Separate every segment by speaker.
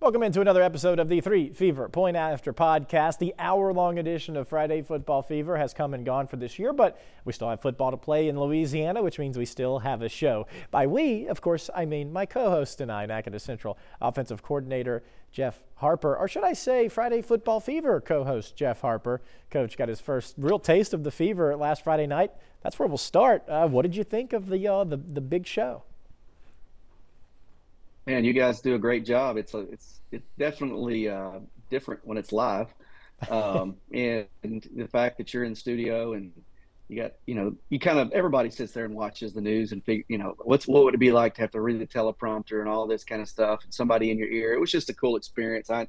Speaker 1: Welcome into another episode of the Three Fever Point After podcast. The hour long edition of Friday Football Fever has come and gone for this year, but we still have football to play in Louisiana, which means we still have a show. By we, of course, I mean my co host tonight, Natchitoches Central offensive coordinator Jeff Harper, or should I say Friday Football Fever co host Jeff Harper. Coach got his first real taste of the fever last Friday night. That's where we'll start. Uh, what did you think of the, uh, the, the big show?
Speaker 2: Man, you guys do a great job. It's a, it's it's definitely uh, different when it's live, um, and, and, the fact that you're in the studio and you got you know you kind of everybody sits there and watches the news and figure you know what's what would it be like to have to read the teleprompter and all this kind of stuff and somebody in your ear. It was just a cool experience. I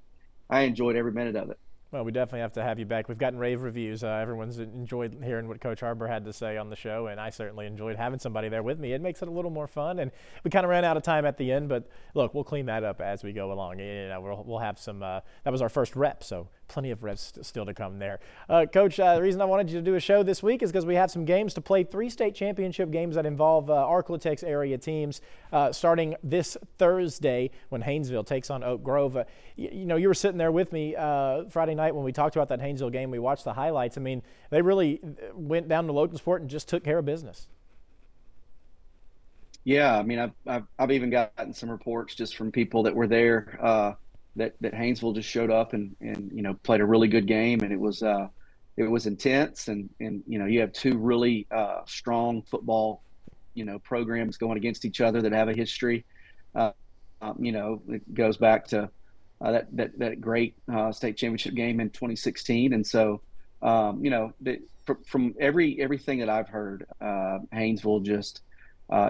Speaker 2: I enjoyed every minute of it.
Speaker 1: Well, we definitely have to have you back. We've gotten rave reviews. Uh, everyone's enjoyed hearing what Coach Harper had to say on the show, and I certainly enjoyed having somebody there with me. It makes it a little more fun, and we kind of ran out of time at the end, but look, we'll clean that up as we go along. You know, we'll, we'll have some. Uh, that was our first rep, so plenty of reps still to come there. Uh, Coach, uh, the reason I wanted you to do a show this week is because we have some games to play, three state championship games that involve uh, Arklatex area teams uh, starting this Thursday when Haynesville takes on Oak Grove. Uh, you, you, know, you were sitting there with me uh, Friday night when we talked about that Haynesville game. We watched the highlights. I mean, they really went down to Logansport and just took care of business.
Speaker 2: Yeah, I mean, I've, I've, I've even gotten some reports just from people that were there that that Haynesville just showed up and and you know played a really good game, and it was uh, it was intense, and and you know you have two really uh, strong football you know programs going against each other that have a history. Uh, um, you know, it goes back to uh, that that that great uh, state championship game in 2016, and so um, you know from, from every everything that I've heard, uh, Haynesville just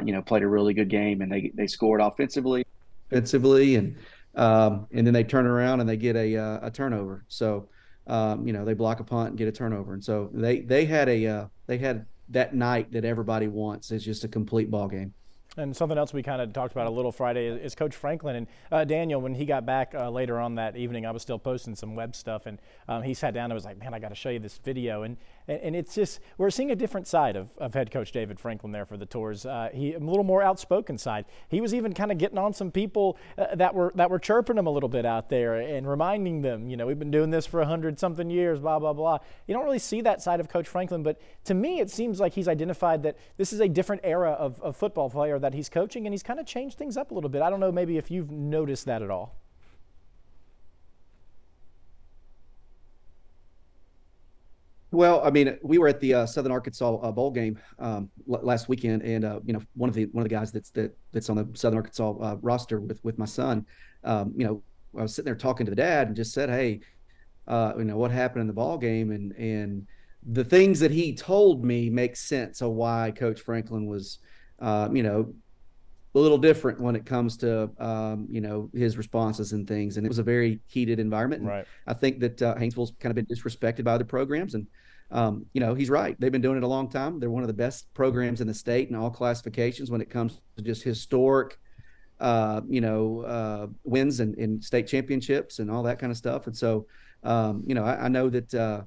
Speaker 2: you know played a really good game, and they they scored offensively, offensively, and um, and then they turn around and they get a uh, a turnover. So um, you know they block a punt and get a turnover, and so they they had a uh, they had that night that everybody wants is just a complete ball game.
Speaker 1: And something else we kind of talked about a little Friday is Coach Franklin and uh, Daniel. When he got back uh, later on that evening, I was still posting some web stuff, and um, he sat down and was like, "Man, I got to show you this video." And and it's just we're seeing a different side of, of head coach David Franklin there for the Tors. Uh, he a little more outspoken side. He was even kind of getting on some people uh, that were that were chirping him a little bit out there and reminding them, you know, we've been doing this for a hundred something years, blah blah blah. You don't really see that side of Coach Franklin, but to me, it seems like he's identified that this is a different era of, of football player that he's coaching, and he's kind of changed things up a little bit. I don't know, maybe if you've noticed that at all.
Speaker 3: Well, I mean, we were at the uh, Southern Arkansas uh, bowl game um, l- last weekend, and uh, you know, one of the one of the guys that's that, that's on the Southern Arkansas uh, roster with with my son, um, you know, I was sitting there talking to the dad and just said, "Hey, uh, you know, what happened in the ball game?" And and the things that he told me make sense of why Coach Franklin was, uh, you know, a little different when it comes to um, you know his responses and things. And it was a very heated environment.
Speaker 1: right.
Speaker 3: I think that uh, Haynesville's kind of been disrespected by other programs, and um, you know he's right. They've been doing it a long time. They're one of the best programs in the state in all classifications when it comes to just historic. Uh, you know, uh, wins and in, in, state championships and all that kind of stuff. And so, um, you know, I, I know that uh,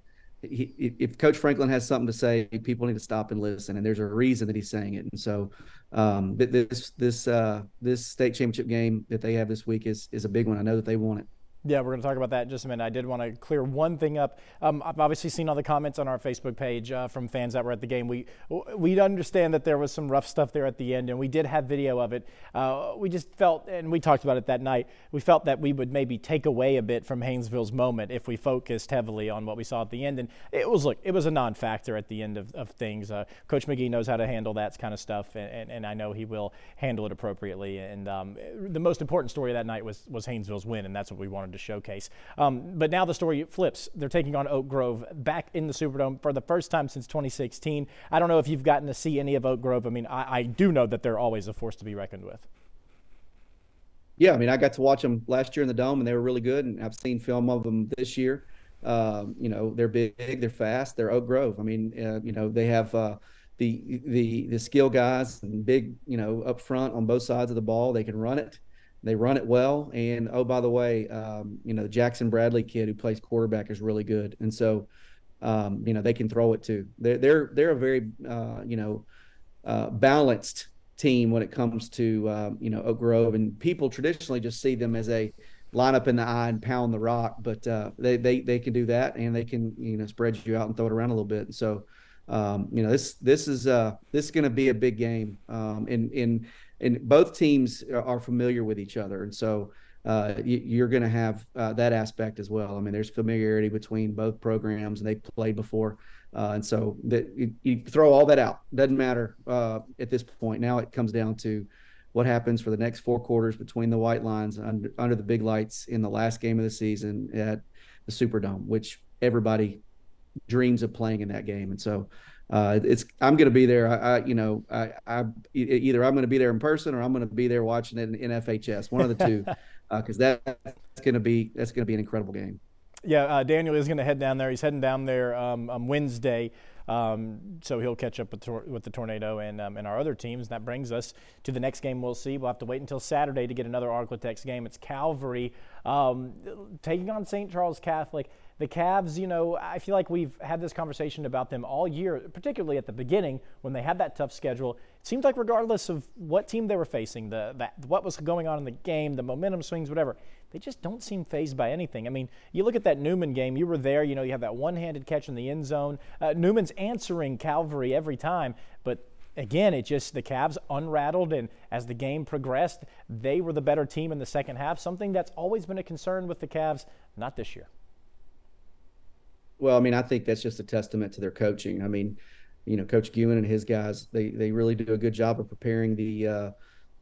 Speaker 3: he, if Coach Franklin has something to say, people need to stop and listen. And there's a reason that he's saying it. And so, um, this this uh, this state championship game that they have this week is is a big one. I know that they want it.
Speaker 1: Yeah, we're going to talk about that in just a minute. I did want to clear one thing up. Um, I've obviously seen all the comments on our Facebook page uh, from fans that were at the game. We we understand that there was some rough stuff there at the end, and we did have video of it. Uh, we just felt, and we talked about it that night. We felt that we would maybe take away a bit from Haynesville's moment if we focused heavily on what we saw at the end. And it was look, it was a non-factor at the end of, of things. Uh, Coach McGee knows how to handle that kind of stuff, and, and, and I know he will handle it appropriately. And um, the most important story that night was was Haynesville's win, and that's what we wanted to showcase. Um, but now the story flips. They're taking on Oak Grove back in the Superdome for the first time since 2016. I don't know if you've gotten to see any of Oak Grove. I mean, I, I do know that they're always a force to be reckoned with.
Speaker 3: Yeah, I mean, I got to watch them last year in the dome, and they were really good. And I've seen film of them this year. Um, you know, they're big, they're fast, they're Oak Grove. I mean, uh, you know, they have uh, the the the skill guys and big, you know, up front on both sides of the ball. They can run it. They run it well. And oh, by the way, um, you know, the Jackson Bradley kid who plays quarterback is really good. And so, um, you know, they can throw it too. They're they're they're a very uh, you know uh, balanced team when it comes to um, you know Oak Grove, and people traditionally just see them as a line up in the eye and pound the rock, but uh, they they they can do that, and they can you know spread you out and throw it around a little bit. And so, um, you know, this this is uh, this is going to be a big game, um, and and both teams are familiar with each other, and so. Uh, you, are going to have uh, that aspect as well. I mean, there's familiarity between both programs, and they played before, uh, and so that you, you, throw all that out. Doesn't matter uh, at this point. Now it comes down to what happens for the next four quarters between the white lines under, under the big lights in the last game of the season at the Superdome, which everybody dreams of playing in that game. And so uh, it's I'm going to be there. I, I, you know I, I either I'm going to be there in person or I'm going to be there watching it in, in FHS, one of the two, because uh, that's going to be that's going to be an incredible game.
Speaker 1: Yeah, uh, Daniel is going to head down there. He's heading down there um, on Wednesday. Um, so he'll catch up with, tor- with the tornado and, um, and our other teams. And that brings us to the next game we'll see. We'll have to wait until Saturday to get another Arklatex game. It's Calvary um, taking on St. Charles Catholic. The Cavs, you know, I feel like we've had this conversation about them all year, particularly at the beginning when they had that tough schedule. It seemed like regardless of what team they were facing, the, the what was going on in the game, the momentum swings, whatever, they just don't seem phased by anything. I mean, you look at that Newman game, you were there, you know, you have that one handed catch in the end zone. Uh, Newman's answering Calvary every time, but again, it just the Cavs unrattled, and as the game progressed, they were the better team in the second half. Something that's always been a concern with the Cavs, not this year.
Speaker 3: Well, I mean, I think that's just a testament to their coaching. I mean, you know, Coach Guin and his guys, they they really do a good job of preparing the uh,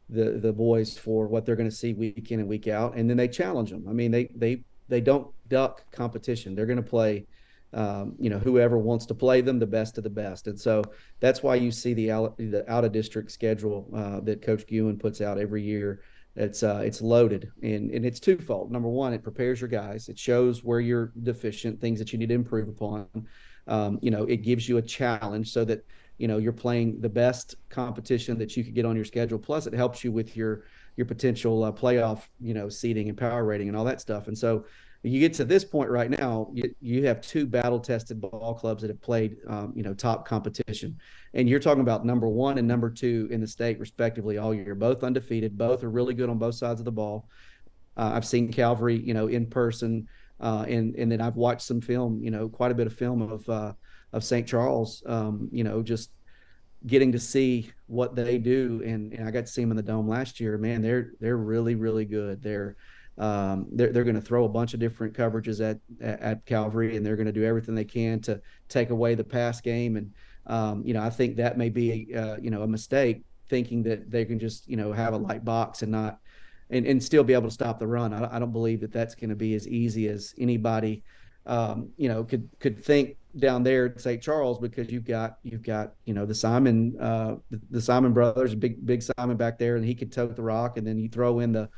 Speaker 3: the the boys for what they're going to see week in and week out, and then they challenge them. I mean, they they they don't duck competition. They're going to play, um, you know, whoever wants to play them, the best of the best, and so that's why you see the out, the out of district schedule uh, that Coach Guin puts out every year. It's uh, it's loaded, and and it's twofold. Number one, it prepares your guys. It shows where you're deficient, things that you need to improve upon. Um, you know, it gives you a challenge so that you know you're playing the best competition that you could get on your schedule plus it helps you with your your potential uh, playoff you know seating and power rating and all that stuff and so you get to this point right now you, you have two battle tested ball clubs that have played um, you know top competition and you're talking about number one and number two in the state respectively all year both undefeated both are really good on both sides of the ball uh, i've seen calvary you know in person uh, and and then i've watched some film you know quite a bit of film of uh, of St. Charles. Um, you know, just getting to see what they do, and, and I got to see them in the dome last year. Man, they're they're really really good. They're um, they're they're going to throw a bunch of different coverages at, at, Calvary, and they're going to do everything they can to take away the pass game. And um, you know, I think that may be uh, you know a mistake thinking that they can just you know have a light box and not and, and still be able to stop the run. I, I don't believe that that's going to be as easy as anybody um, you know could could think down there at St. Charles because you've got you've got you know the Simon uh, the, the, Simon brothers, big big Simon back there, and he could tote the rock, and then you throw in the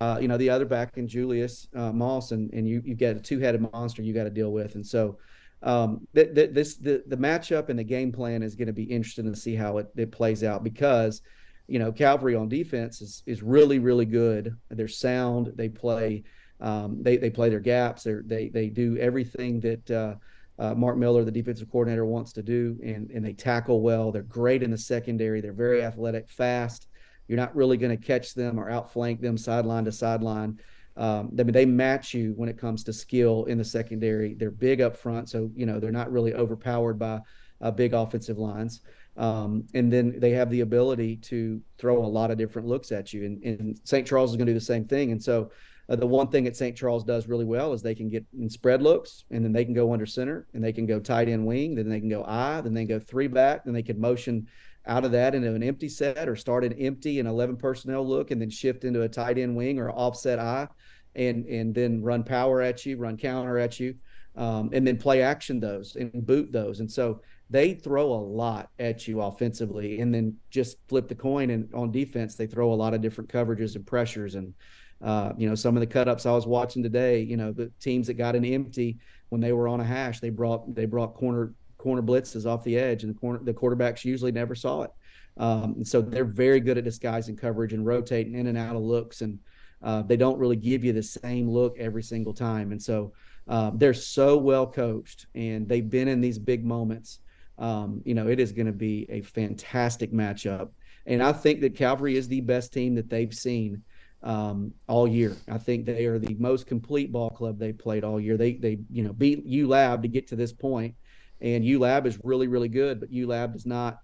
Speaker 3: uh, you know the other back in Julius uh, Moss, and and you you get a two headed monster you got to deal with, and so. Um, th- th- this the the matchup and the game plan is going to be interesting to see how it, it plays out because you know Calvary on defense is is really really good. They're sound. They play um, they they play their gaps. They they they do everything that uh, uh, Mark Miller, the defensive coordinator, wants to do, and and they tackle well. They're great in the secondary. They're very athletic, fast. You're not really going to catch them or outflank them sideline to sideline. Um, I mean, they match you when it comes to skill in the secondary. They're big up front, so you know they're not really overpowered by uh, big offensive lines. Um, and then they have the ability to throw a lot of different looks at you. And, and St. Charles is going to do the same thing. And so uh, the one thing that St. Charles does really well is they can get in spread looks, and then they can go under center, and they can go tight end wing, then they can go I, then they go three back, then they can motion out of that into an empty set or start an empty and 11 personnel look, and then shift into a tight end wing or offset eye and and then run power at you, run counter at you, um, and then play action those and boot those, and so they throw a lot at you offensively, and then just flip the coin and on defense they throw a lot of different coverages and pressures. And uh, you know, some of the cut ups I was watching today, you know, the teams that got an empty when they were on a hash, they brought they brought corner corner blitzes off the edge, and the corner the quarterbacks usually never saw it. Um, so they're very good at disguising coverage and rotating in and out of looks, and uh, they don't really give you the same look every single time. And so uh, they're so well coached, and they've been in these big moments. Um, you know, it is going to be a fantastic matchup, and I think that Calvary is the best team that they've seen um, all year. I think they are the most complete ball club they played all year. They they you know beat ULAB to get to this point, and ULAB is really really good, but ULAB does not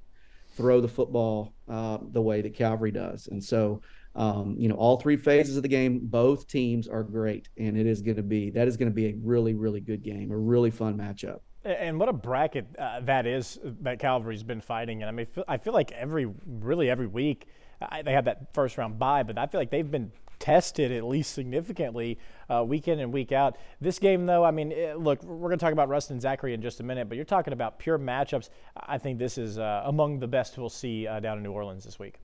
Speaker 3: throw the football uh, the way that Calvary does, and so. Um, you know, all three phases of the game, both teams are great, and it is going to be that is going to be a really, really good game, a really fun matchup.
Speaker 1: And what a bracket uh, that is that Calvary's been fighting. And I mean, I feel like every really every week I, they have that first round bye, but I feel like they've been tested at least significantly uh, week in and week out. This game, though, I mean, it, eh, look, we're going to talk about Ruston Zachary in just a minute, but you're talking about pure matchups. I think this is uh, among the best we'll see uh, down in New Orleans this week.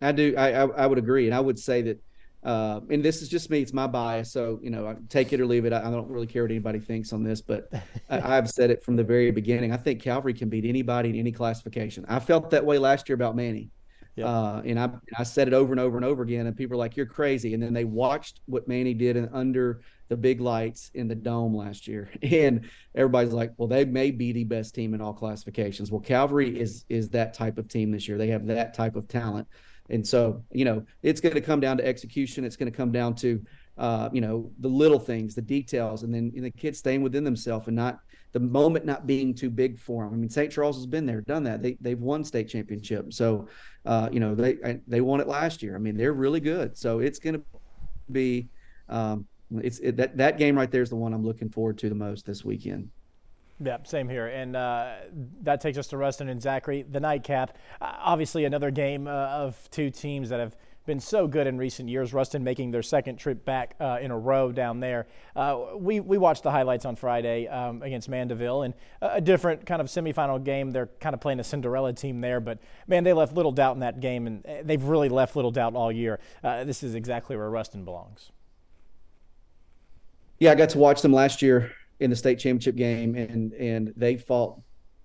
Speaker 3: I do. I, I, I would agree, and I would say that. Uh, and this is just me; it's my bias. So you know, take it or leave it. I, I don't really care what anybody thinks on this, but I, have said it from the very beginning. I think Calvary can beat anybody in any classification. I felt that way last year about Many. Yep. Uh, and I, I said it over and over and over again, and people are like, "You're crazy." And then they watched what Many did in, under the big lights in the dome last year, and everybody's like, "Well, they may be the best team in all classifications." Well, Calvary is is that type of team this year. They have that type of talent, and so you know it's going to come down to execution. It's going to come down to uh, you know the little things, the details, and then and the kids staying within themselves and not the moment not being too big for them. I mean, St. Charles has been there, done that. They they've won state championship. So, uh, you know, they they won it last year. I mean, they're really good. So it's going to be um, it's it, that that game right there is the one I'm looking forward to the most this weekend.
Speaker 1: Yeah, same here. And uh, that takes us to Ruston and Zachary, the nightcap. Uh, obviously, another game uh, of two teams that have been so good in recent years. Ruston making their second trip back uh, in a row down there. Uh, we, we watched the highlights on Friday um, against Mandeville and a different kind of semifinal game. They're kind of playing a Cinderella team there, but man, they left little doubt in that game, and uh, they've really left little doubt all year. Uh, this is exactly where Ruston belongs.
Speaker 3: Yeah, I got to watch them last year in the state championship game, and and they fought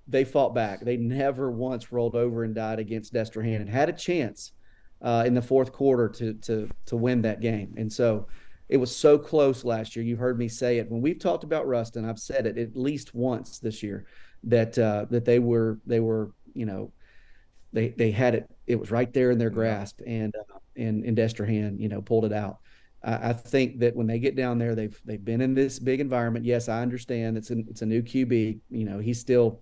Speaker 3: they fought back. They never once rolled over and died against Destrehan and had a chance uh, in the fourth quarter to to to win that game. And so it was so close last year. You've heard me say it when we've talked about Ruston. I've said it at least once this year that uh, that they were they were you know they they had it. It was right there in their grasp, and uh, and and Destrehan you know pulled it out. I, I think that when they get down there, they've they've been in this big environment. Yes, I understand it's a it's a new QB. You know he's still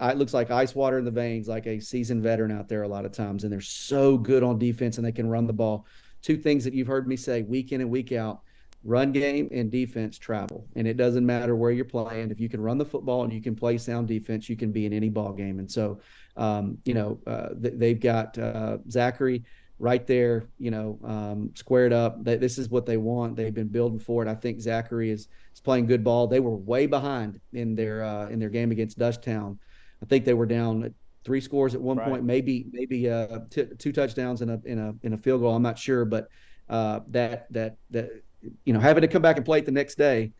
Speaker 3: it looks like ice water in the veins, like a seasoned veteran out there a lot of times. And they're so good on defense and they can run the ball. Two things that you've heard me say week in and week out run game and defense travel. And it doesn't matter where you're playing. If you can run the football and you can play sound defense, you can be in any ball game. And so, um, you know, uh, they've got uh, Zachary right there, you know, um, squared up. They, this is what they want. They've been building for it. I think Zachary is, is playing good ball. They were way behind in their uh, in their game against Dutchtown I think they were down three scores at one right. point, maybe maybe uh, t- two touchdowns in a in a in a field goal. I'm not sure, but uh, that that that you know having to come back and play it the next day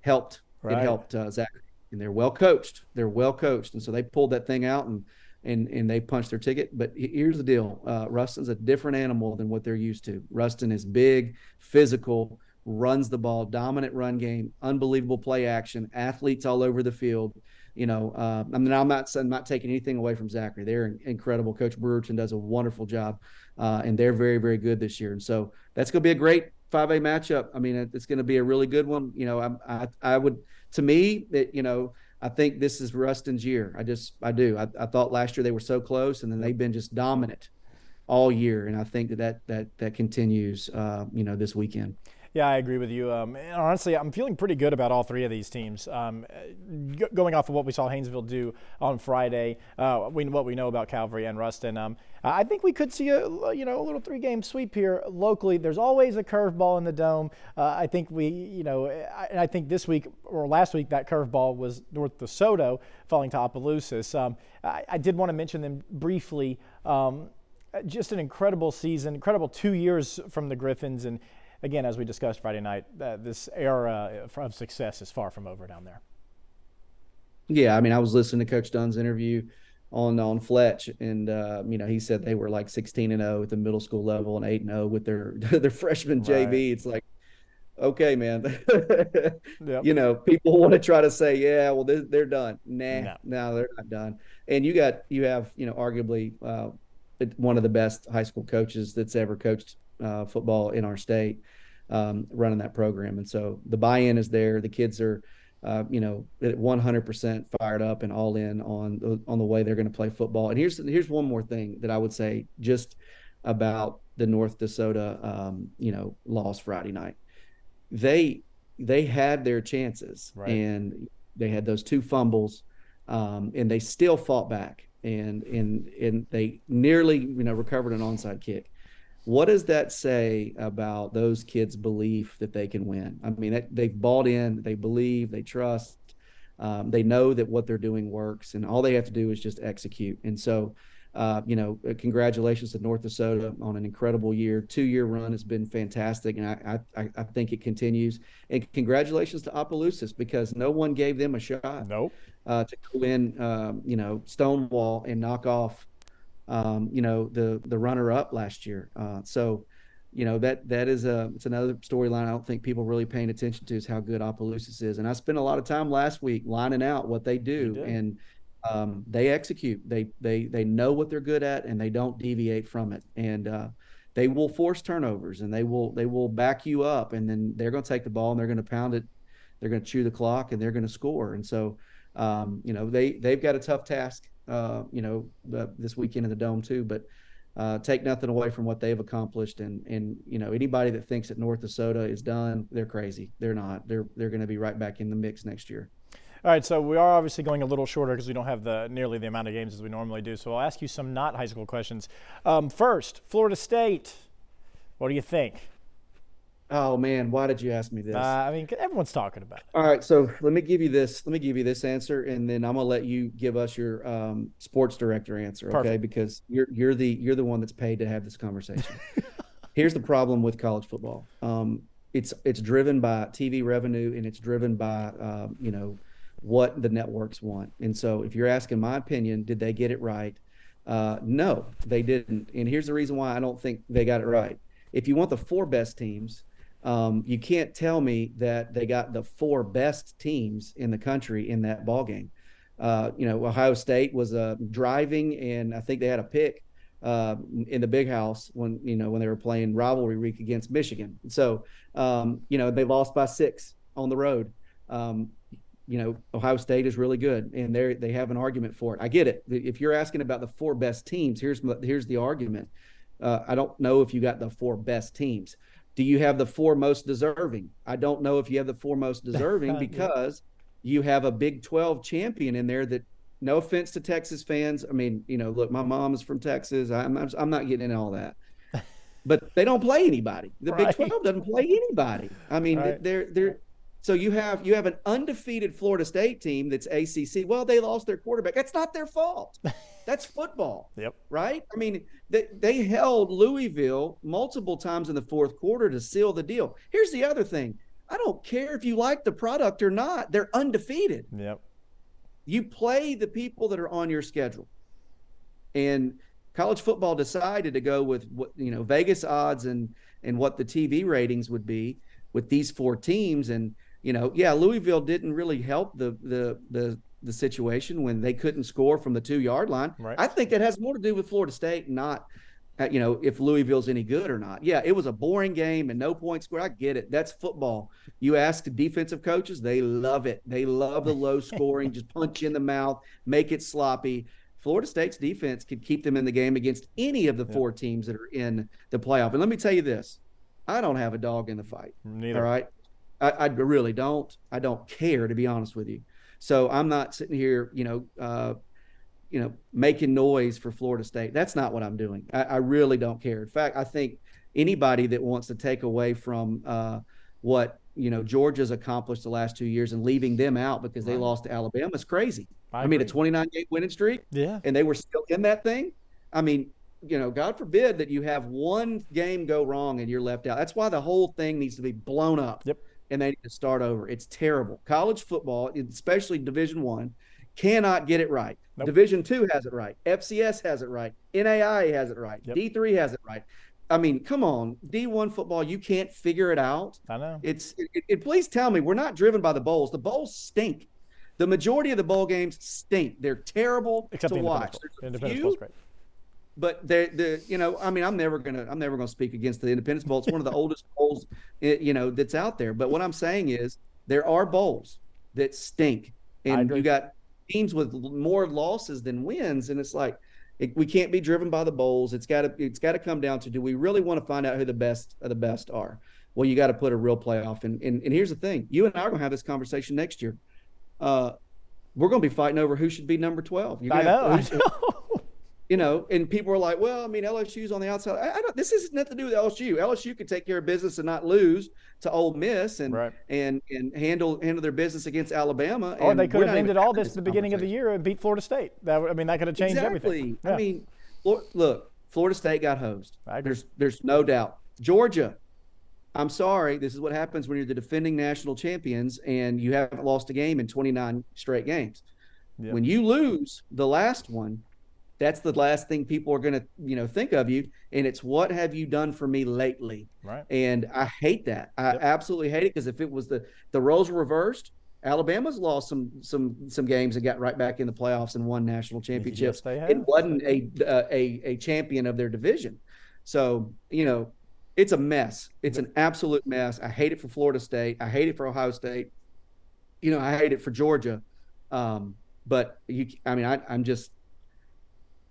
Speaker 3: helped. Right. It helped uh, Zach, and they're well coached. They're well coached, and so they pulled that thing out and and and they punched their ticket. But here's the deal: uh, Ruston's a different animal than what they're used to. Ruston is big, physical, runs the ball, dominant run game, unbelievable play action, athletes all over the field you know, uh, I mean, I'm not I'm not taking anything away from Zachary. They're incredible. Coach Brewerton does a wonderful job, uh, and they're very very good this year. And so that's going to be a great 5A matchup. I mean, it's going to be a really good one. You know, I I, I would to me, it, you know, I think this is Ruston's year. I just I do. I, I thought last year they were so close, and then they've been just dominant all year, and I think that that that, that continues. Uh, you know, this weekend.
Speaker 1: Yeah, I agree with you. Um, honestly, I'm feeling pretty good about all three of these teams. Um, g- going off of what we saw Haynesville do on Friday, uh, we, what we know about Calvary and Ruston, um, I think we could see a you know a little three-game sweep here locally. There's always a curveball in the dome. Uh, I think we you know I, I, think this week or last week that curveball was North DeSoto falling to Opelousas. Um, I, I, did want to mention them briefly um, just an incredible season, incredible two years from the Griffins, and again, as we discussed Friday night, uh, this era of success is far from over down there.
Speaker 3: Yeah, I mean, I was listening to Coach Dunn's interview on on Fletch, and uh, you know, he said they were like 16 and 0 at the middle school level and 8 and 0 with their their freshman right. JV. It's like, okay, man, yep. you know, people want to try to say, yeah, well, they're, they're done. Nah, no. no. they're not done. And you got you have you know, arguably uh, one of the best high school coaches that's ever coached uh, football in our state, um, running that program. And so the buy-in is there. The kids are, uh, you know, 100% fired up and all in on on the way they're going to play football. And here's here's one more thing that I would say just about the North DeSoto, um, you know, loss Friday night. They they had their chances right. and they had those two fumbles, um, and they still fought back and and and they nearly you know recovered an onside kick. What does that say about those kids' belief that they can win? I mean, they've bought in, they believe, they trust, um, they know that what they're doing works, and all they have to do is just execute. And so, uh, you know, uh, congratulations to North DeSoto on an incredible year. Two year run has been fantastic, and I, I, I think it continues. And congratulations to Opelousas because no one gave them a shot.
Speaker 1: Nope.
Speaker 3: Uh, to go in, um, you know, Stonewall and knock off, um, you know, the the runner up last year. Uh, so, you know that that is a it's another storyline I don't think people really paying attention to is how good Opelousas is. And I spent a lot of time last week lining out what they do and um, they execute. They they they know what they're good at, and they don't deviate from it. And uh, they will force turnovers, and they will they will back you up, and then they're going to take the ball and they're going to pound it. They're going to chew the clock, and they're going to score. And so, um, you know, they they've got a tough task. Uh, you know, this weekend in the dome too, but. Uh, take nothing away from what they've accomplished, and and you know anybody that thinks that North DeSoto is done, they're crazy. They're not. They're they're going to be right back in the mix next year.
Speaker 1: All right, so we are obviously going a little shorter because we don't have the nearly the amount of games as we normally do. So I'll ask you some not high school questions. Um, first, Florida State. What do you think?
Speaker 3: Oh man, why did you ask me this? Uh,
Speaker 1: I mean, everyone's talking about it.
Speaker 3: All right, so let me give you this. Let me give you this answer, and then I'm gonna let you give us your um, sports director answer, okay? Perfect. Because you're you're the you're the one that's paid to have this conversation. Here's the problem with college football. Um, it's it's driven by TV revenue, and it's driven by um, you know what the networks want. And so, if you're asking my opinion, did they get it right? Uh, no, they didn't. And here's the reason why I don't think they got it right. If you want the four best teams, um, you can't tell me that they got the four best teams in the country in that ball game. Uh, you know, Ohio State was uh, driving, and I think they had a pick uh, in the big house when you know when they were playing rivalry week against Michigan. So, um, you know, they lost by six on the road. Um, you know, Ohio State is really good, and they they have an argument for it. I get it. If you're asking about the four best teams, here's here's the argument. Uh, I don't know if you got the four best teams. Do you have the four most deserving? I don't know if you have the four most deserving because you have a Big 12 champion in there that no offense to Texas fans. I mean, you know, look, my mom is from Texas. I'm I'm not getting into all that. But they don't play anybody. The right. Big 12 doesn't play anybody. I mean, right. they're they're so you have you have an undefeated Florida State team that's ACC. Well, they lost their quarterback. That's not their fault. That's football.
Speaker 1: yep.
Speaker 3: Right? I mean, they, they held Louisville multiple times in the fourth quarter to seal the deal. Here's the other thing. I don't care if you like the product or not. They're undefeated.
Speaker 1: Yep.
Speaker 3: You play the people that are on your schedule. And college football decided to go with what, you know, Vegas odds and and what the TV ratings would be with these four teams and you know, yeah, Louisville didn't really help the the the the situation when they couldn't score from the two yard line.
Speaker 1: Right.
Speaker 3: I think that has more to do with Florida State, not uh, you know if Louisville's any good or not. Yeah, it was a boring game and no points scored. I get it. That's football. You ask defensive coaches, they love it. They love the low scoring, just punch you in the mouth, make it sloppy. Florida State's defense could keep them in the game against any of the four teams that are in the playoff. And let me tell you this I don't have a dog in the fight.
Speaker 1: Neither.
Speaker 3: All right. I, I really don't. I don't care to be honest with you. So I'm not sitting here, you know, uh, you know, making noise for Florida State. That's not what I'm doing. I, I, really don't care. In fact, I think anybody that wants to take away from uh, what you know Georgia's accomplished the last two years and leaving them out because they lost to Alabama is crazy. I, I mean, a 29 game winning streak.
Speaker 1: Yeah.
Speaker 3: And they were still in that thing. I mean, you know, God forbid that you have one game go wrong and you're left out. That's why the whole thing needs to be blown up.
Speaker 1: Yep
Speaker 3: and they need to start over. It's terrible. College football, especially Division One, cannot get it right. Nope. Division Two has it right. FCS has it right. NAI has it right. D three has it right. I mean, come on, D one football, you can't figure it out.
Speaker 1: I know.
Speaker 3: It's. It, it, please tell me we're not driven by the bowls. The bowls stink. The majority of the bowl games stink. They're terrible
Speaker 1: Except
Speaker 3: to
Speaker 1: the
Speaker 3: watch.
Speaker 1: Independence Bowl. great.
Speaker 3: But the the you know I mean I'm never gonna I'm never gonna speak against the Independence Bowl. It's one of the oldest bowls you know that's out there. But what I'm saying is there are bowls that stink, and you got teams with more losses than wins, and it's like it, we can't be driven by the bowls. It's got to it's got to come down to do we really want to find out who the best of the best are? Well, you got to put a real playoff. And, and and here's the thing: you and I are going to have this conversation next year. Uh, we're going to be fighting over who should be number twelve.
Speaker 1: I know, I know
Speaker 3: you know, and people are like, well, I mean, LSU's on the outside. I, I don't. This has nothing to do with LSU. LSU could take care of business and not lose to Ole Miss and
Speaker 1: right.
Speaker 3: and and handle handle their business against Alabama.
Speaker 1: Oh, or they could have ended all this at the beginning of the year and beat Florida State. That I mean, that could have changed
Speaker 3: exactly.
Speaker 1: everything.
Speaker 3: Yeah. I mean, look, Florida State got hosed. There's there's no doubt. Georgia, I'm sorry. This is what happens when you're the defending national champions and you haven't lost a game in 29 straight games. Yep. When you lose the last one, that's the last thing people are going to you know think of you and it's what have you done for me lately?
Speaker 1: Right.
Speaker 3: And i hate that. I yep. absolutely hate it because if it was the the roles reversed alabama's lost some some some games and got right back in the playoffs and won national championships.
Speaker 1: Yes,
Speaker 3: it wasn't a, a a champion of their division. So you know it's a mess. It's yep. an absolute mess. I hate it for florida state. I hate it for ohio state. You know i hate it for georgia. Um, but you i mean I, i'm just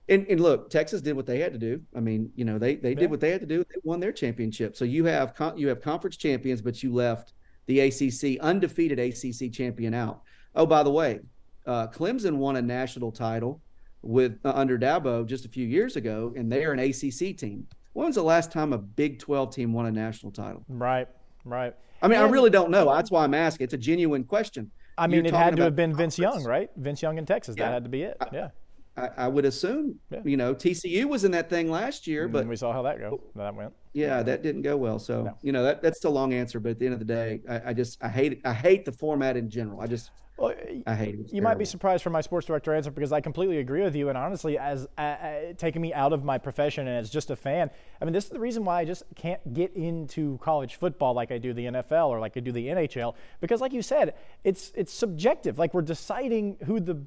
Speaker 3: and, and look, Texas did what they had to do. I mean, you know, they they yeah. did what they had to do. They won their championship. So you have you have conference champions, but you left the ACC undefeated ACC champion out. Oh, by the way, uh, Clemson won a national title with uh, under Dabo just a few years ago, and they are an ACC team. When was the last time a Big 12 team won a national title?
Speaker 1: Right, right.
Speaker 3: I mean, and, I really don't know. That's why I'm asking. It's a genuine question.
Speaker 1: I mean, You're it had to have been Vince Young, right? Vince Young in Texas. Yeah. That had to be it. Yeah.
Speaker 3: I, I would assume. Yeah. You know, TCU was in that thing last year, but
Speaker 1: we saw how that go. That went.
Speaker 3: Yeah, that didn't go well. So no. you know that that's a long answer, but at the end of the day, I, I just I hate it. I hate the format in general. I just well, I hate it.
Speaker 1: you terrible. might be surprised from my sports director answer because I completely agree with you. And honestly, as uh, uh, taking me out of my profession and as just a fan, I mean, this is the reason why I just can't get into college football like I do the NFL or like I do the NHL because, like you said, it's it's subjective. Like we're deciding who the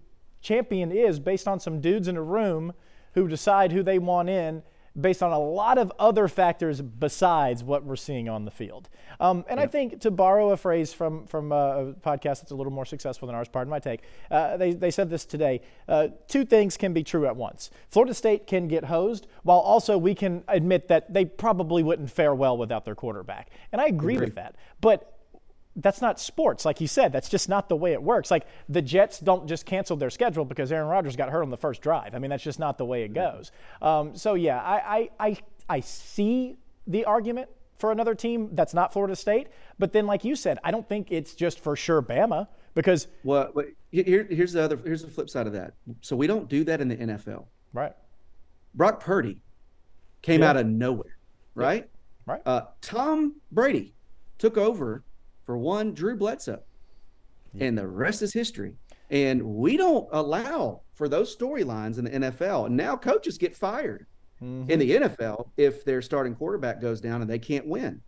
Speaker 1: champion is based on some dudes in a room who decide who they want in based on a lot of other factors besides what we're seeing on the field. Um, and yeah. I think to borrow a phrase from, from uh, a podcast that's a little more successful than ours, pardon my take, uh, they, they said this today uh, two things can be true at once. Florida State can get hosed, while also we can admit that they probably wouldn't fare well without their quarterback. And I agree, agree. with that. But that's not sports, like you said. That's just not the way it works. Like the Jets don't just cancel their schedule because Aaron Rodgers got hurt on the first drive. I mean, that's just not the way it goes. Um, so yeah, I, I, I I see the argument for another team that's not Florida State, but then like you said, I don't think it's just for sure Bama because
Speaker 3: well, here, here's the other here's the flip side of that. So we don't do that in the NFL,
Speaker 1: right?
Speaker 3: Brock Purdy came yeah. out of nowhere, right?
Speaker 1: Yeah. Right.
Speaker 3: Uh, Tom Brady took over for one Drew Bledsoe. Yeah. And the rest is history. And we don't allow for those storylines in the NFL. And now coaches get fired mm-hmm. in the NFL if their starting quarterback goes down and they can't win.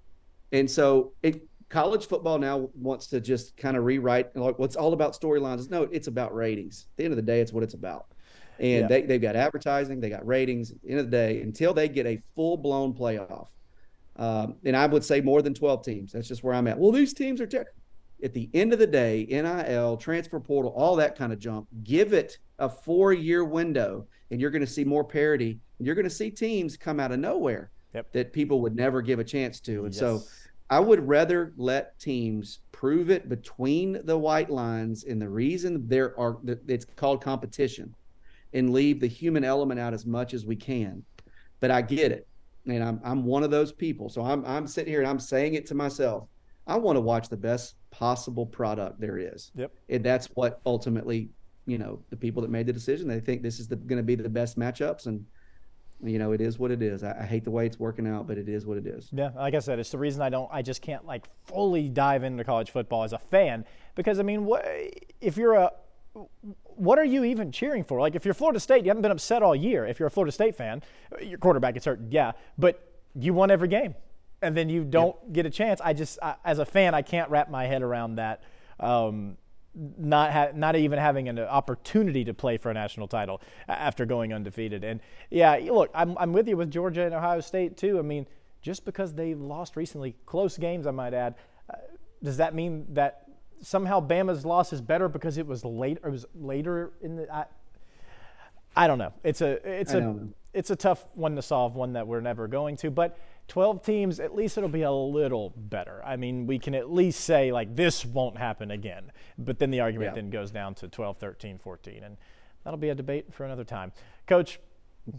Speaker 3: And so it, college football now wants to just kind of rewrite like what's all about storylines. No, it's about ratings. At the end of the day, it's what it's about. And yeah. they, they've got advertising, they got ratings. At the end of the day, until they get a full blown playoff, um, and I would say more than 12 teams. That's just where I'm at. Well, these teams are at the end of the day, NIL, transfer portal, all that kind of jump. Give it a four year window, and you're going to see more parity. And you're going to see teams come out of nowhere
Speaker 1: yep.
Speaker 3: that people would never give a chance to. And yes. so I would rather let teams prove it between the white lines. And the reason there are, it's called competition and leave the human element out as much as we can. But I get it and I'm I'm one of those people. So I'm I'm sitting here and I'm saying it to myself. I want to watch the best possible product there is.
Speaker 1: Yep.
Speaker 3: And that's what ultimately, you know, the people that made the decision, they think this is the, going to be the best matchups and you know, it is what it is. I, I, hate the way it's working out, but it is what it is.
Speaker 1: Yeah, like I said, it's the reason I don't, I just can't like fully dive into college football as a fan because I mean, what if you're a what are you even cheering for? Like, if you're Florida State, you haven't been upset all year. If you're a Florida State fan, your quarterback gets hurt, yeah, but you won every game, and then you don't get a chance. I just, I, as a fan, I can't wrap my head around that. Um, not ha- not even having an opportunity to play for a national title after going undefeated. And yeah, look, I'm I'm with you with Georgia and Ohio State too. I mean, just because they lost recently, close games, I might add, uh, does that mean that somehow Bama's loss is better because it was late? It was later in the. I, I don't know. It's a it's a it's a tough one to solve, one that we're never going to. But 12 teams, at least it'll be a little better. I mean, we can at least say like this won't happen again. But then the argument yeah. then goes down to 12, 13, 14, and that'll be a debate for another time. Coach,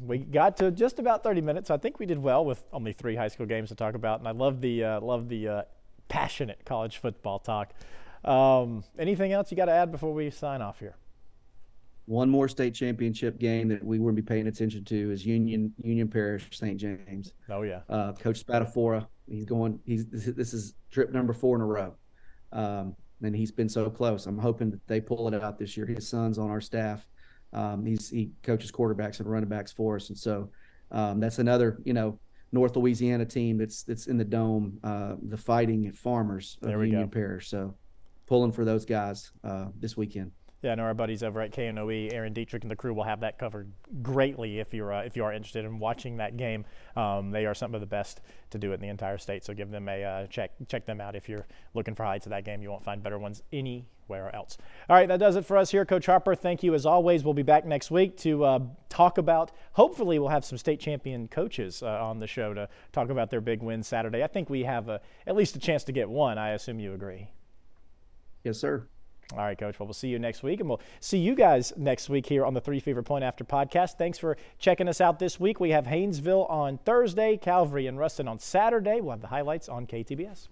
Speaker 1: we got to just about 30 minutes. I think we did well with only three high school games to talk about, and I love the uh, love the uh, passionate college football talk. Um, anything else you got to add before we sign off here?
Speaker 3: one more state championship game that we wouldn't be paying attention to is Union Union Parish St. James.
Speaker 1: Oh yeah,
Speaker 3: uh, Coach Spatafora. He's going. He's this is trip number four in a row, um, and he's been so close. I'm hoping that they pull it out this year. His son's on our staff. Um, he's he coaches quarterbacks and running backs for us, and so um, that's another you know North Louisiana team that's that's in the dome. Uh, the Fighting Farmers of Union go. Parish. So pulling for those guys uh, this weekend.
Speaker 1: Yeah, I know our buddies over at KNOE, Aaron Dietrich and the crew will have that covered greatly if you're uh, if you are interested in watching that game. Um, they are some of the best to do it in the entire state, so give them a uh, check check them out if you're looking for highlights of that game. You won't find better ones anywhere else. All right, that does it for us here, Coach Harper. Thank you as always. We'll be back next week to uh, talk about. Hopefully, we'll have some state champion coaches uh, on the show to talk about their big win Saturday. I think we have a, at least a chance to get one. I assume you agree.
Speaker 3: Yes, sir.
Speaker 1: All right, Coach. Well, we'll see you next week, and we'll see you guys next week here on the Three Fever Point After podcast. Thanks for checking us out this week. We have Haynesville on Thursday, Calvary and Ruston on Saturday. We'll have the highlights on KTBS.